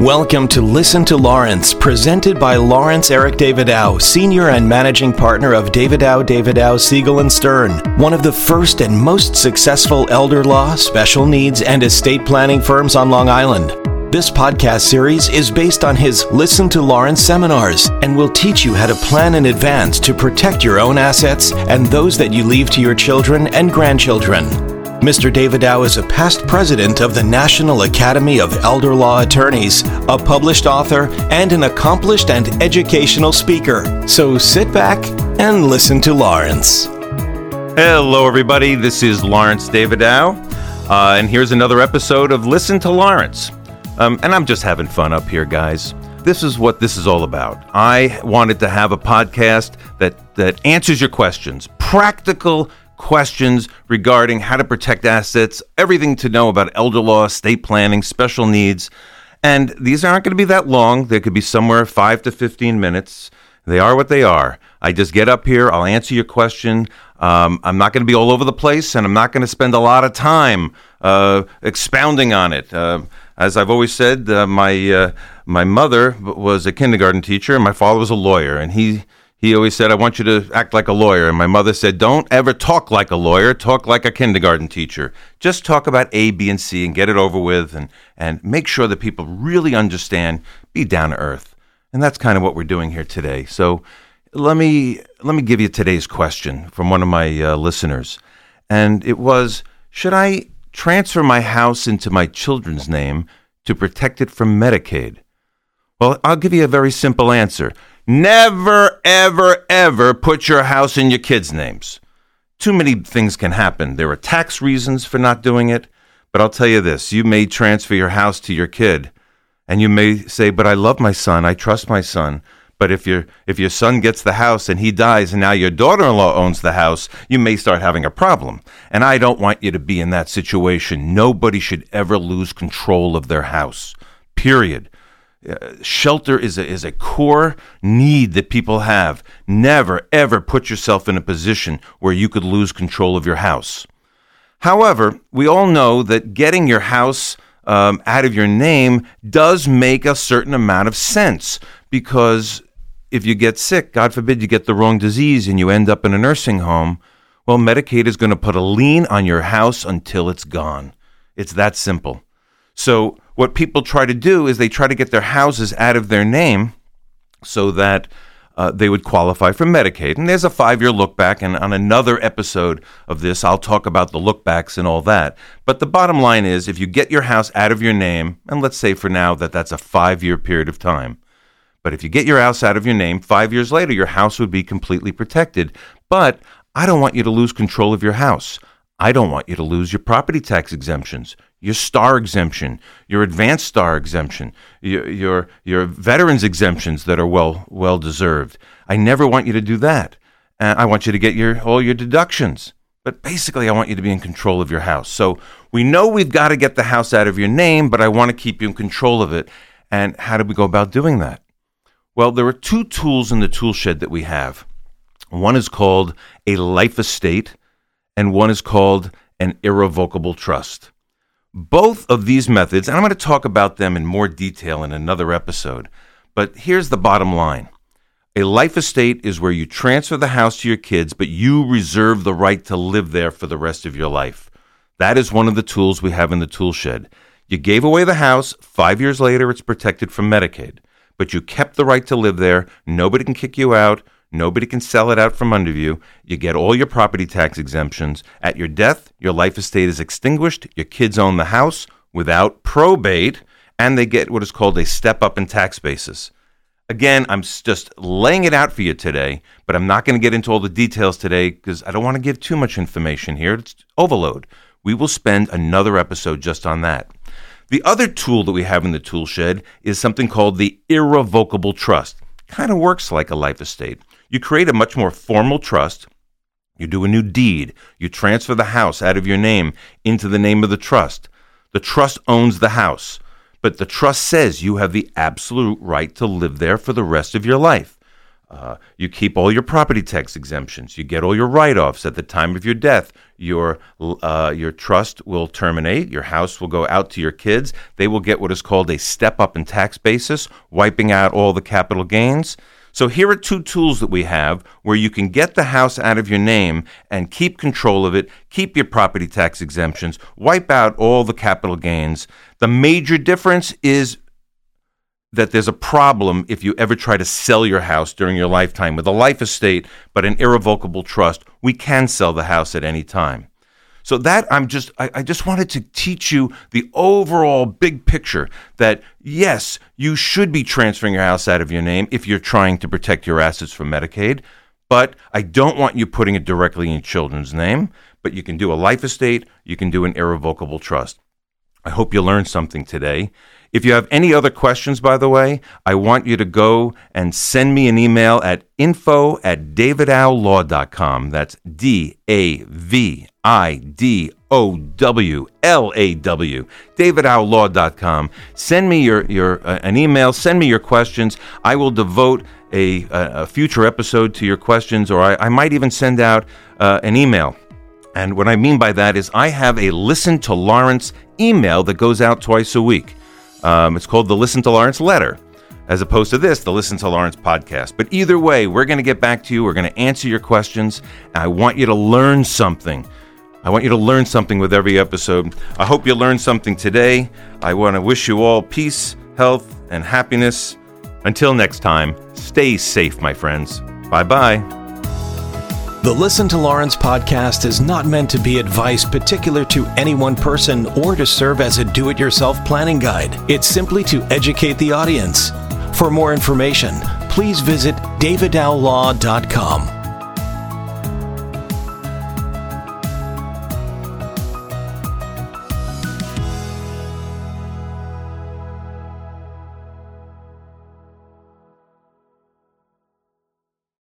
Welcome to Listen to Lawrence, presented by Lawrence Eric Davidow, Senior and Managing Partner of Davidow, Davidow, Siegel and Stern, one of the first and most successful elder law, special needs, and estate planning firms on Long Island. This podcast series is based on his Listen to Lawrence seminars and will teach you how to plan in advance to protect your own assets and those that you leave to your children and grandchildren. Mr. Davidow is a past president of the National Academy of Elder Law Attorneys, a published author, and an accomplished and educational speaker. So sit back and listen to Lawrence. Hello, everybody. This is Lawrence Davidow, uh, and here's another episode of Listen to Lawrence. Um, and I'm just having fun up here, guys. This is what this is all about. I wanted to have a podcast that that answers your questions, practical questions regarding how to protect assets, everything to know about elder law, estate planning, special needs. And these aren't going to be that long. They could be somewhere 5 to 15 minutes. They are what they are. I just get up here, I'll answer your question. Um, I'm not going to be all over the place, and I'm not going to spend a lot of time uh, expounding on it. Uh, as I've always said, uh, my uh, my mother was a kindergarten teacher, and my father was a lawyer, and he he always said, I want you to act like a lawyer. And my mother said, Don't ever talk like a lawyer, talk like a kindergarten teacher. Just talk about A, B, and C and get it over with and, and make sure that people really understand, be down to earth. And that's kind of what we're doing here today. So let me, let me give you today's question from one of my uh, listeners. And it was Should I transfer my house into my children's name to protect it from Medicaid? Well, I'll give you a very simple answer. Never, ever, ever put your house in your kids' names. Too many things can happen. There are tax reasons for not doing it, but I'll tell you this you may transfer your house to your kid, and you may say, But I love my son, I trust my son. But if your if your son gets the house and he dies and now your daughter-in-law owns the house, you may start having a problem. And I don't want you to be in that situation. Nobody should ever lose control of their house. Period. Uh, shelter is a, is a core need that people have. Never, ever put yourself in a position where you could lose control of your house. However, we all know that getting your house um, out of your name does make a certain amount of sense because if you get sick, God forbid you get the wrong disease and you end up in a nursing home, well, Medicaid is going to put a lien on your house until it's gone. It's that simple. So, what people try to do is they try to get their houses out of their name so that uh, they would qualify for Medicaid. And there's a five year look back. And on another episode of this, I'll talk about the look backs and all that. But the bottom line is if you get your house out of your name, and let's say for now that that's a five year period of time. But if you get your house out of your name, five years later, your house would be completely protected. But I don't want you to lose control of your house. I don't want you to lose your property tax exemptions, your star exemption, your advanced star exemption, your, your, your veterans exemptions that are well, well deserved. I never want you to do that. Uh, I want you to get your, all your deductions. But basically, I want you to be in control of your house. So we know we've got to get the house out of your name, but I want to keep you in control of it. And how do we go about doing that? Well, there are two tools in the tool shed that we have. One is called a life estate, and one is called an irrevocable trust. Both of these methods, and I'm going to talk about them in more detail in another episode, but here's the bottom line. A life estate is where you transfer the house to your kids, but you reserve the right to live there for the rest of your life. That is one of the tools we have in the tool shed. You gave away the house, five years later, it's protected from Medicaid, but you kept the right to live there. Nobody can kick you out. Nobody can sell it out from under you. You get all your property tax exemptions. At your death, your life estate is extinguished. Your kids own the house without probate, and they get what is called a step up in tax basis. Again, I'm just laying it out for you today, but I'm not going to get into all the details today because I don't want to give too much information here. It's overload. We will spend another episode just on that. The other tool that we have in the tool shed is something called the irrevocable trust. Kind of works like a life estate. You create a much more formal trust. You do a new deed. You transfer the house out of your name into the name of the trust. The trust owns the house, but the trust says you have the absolute right to live there for the rest of your life. Uh, you keep all your property tax exemptions. You get all your write-offs at the time of your death. Your uh, your trust will terminate. Your house will go out to your kids. They will get what is called a step up in tax basis, wiping out all the capital gains. So here are two tools that we have where you can get the house out of your name and keep control of it, keep your property tax exemptions, wipe out all the capital gains. The major difference is that there's a problem if you ever try to sell your house during your lifetime with a life estate but an irrevocable trust. We can sell the house at any time. So that I'm just I, I, just wanted to teach you the overall big picture that yes, you should be transferring your house out of your name if you're trying to protect your assets from Medicaid, but I don't want you putting it directly in children's name, but you can do a life estate, you can do an irrevocable trust. I hope you learned something today. If you have any other questions, by the way, I want you to go and send me an email at info at davidowlaw.com. That's D A V I D O W L A W, davidowlaw.com. Send me your, your uh, an email, send me your questions. I will devote a, a, a future episode to your questions, or I, I might even send out uh, an email. And what I mean by that is I have a Listen to Lawrence email that goes out twice a week. Um, it's called the Listen to Lawrence letter, as opposed to this, the Listen to Lawrence podcast. But either way, we're going to get back to you. We're going to answer your questions. I want you to learn something. I want you to learn something with every episode. I hope you learned something today. I want to wish you all peace, health, and happiness. Until next time, stay safe, my friends. Bye bye. The Listen to Lawrence podcast is not meant to be advice particular to any one person or to serve as a do it yourself planning guide. It's simply to educate the audience. For more information, please visit davidowlaw.com.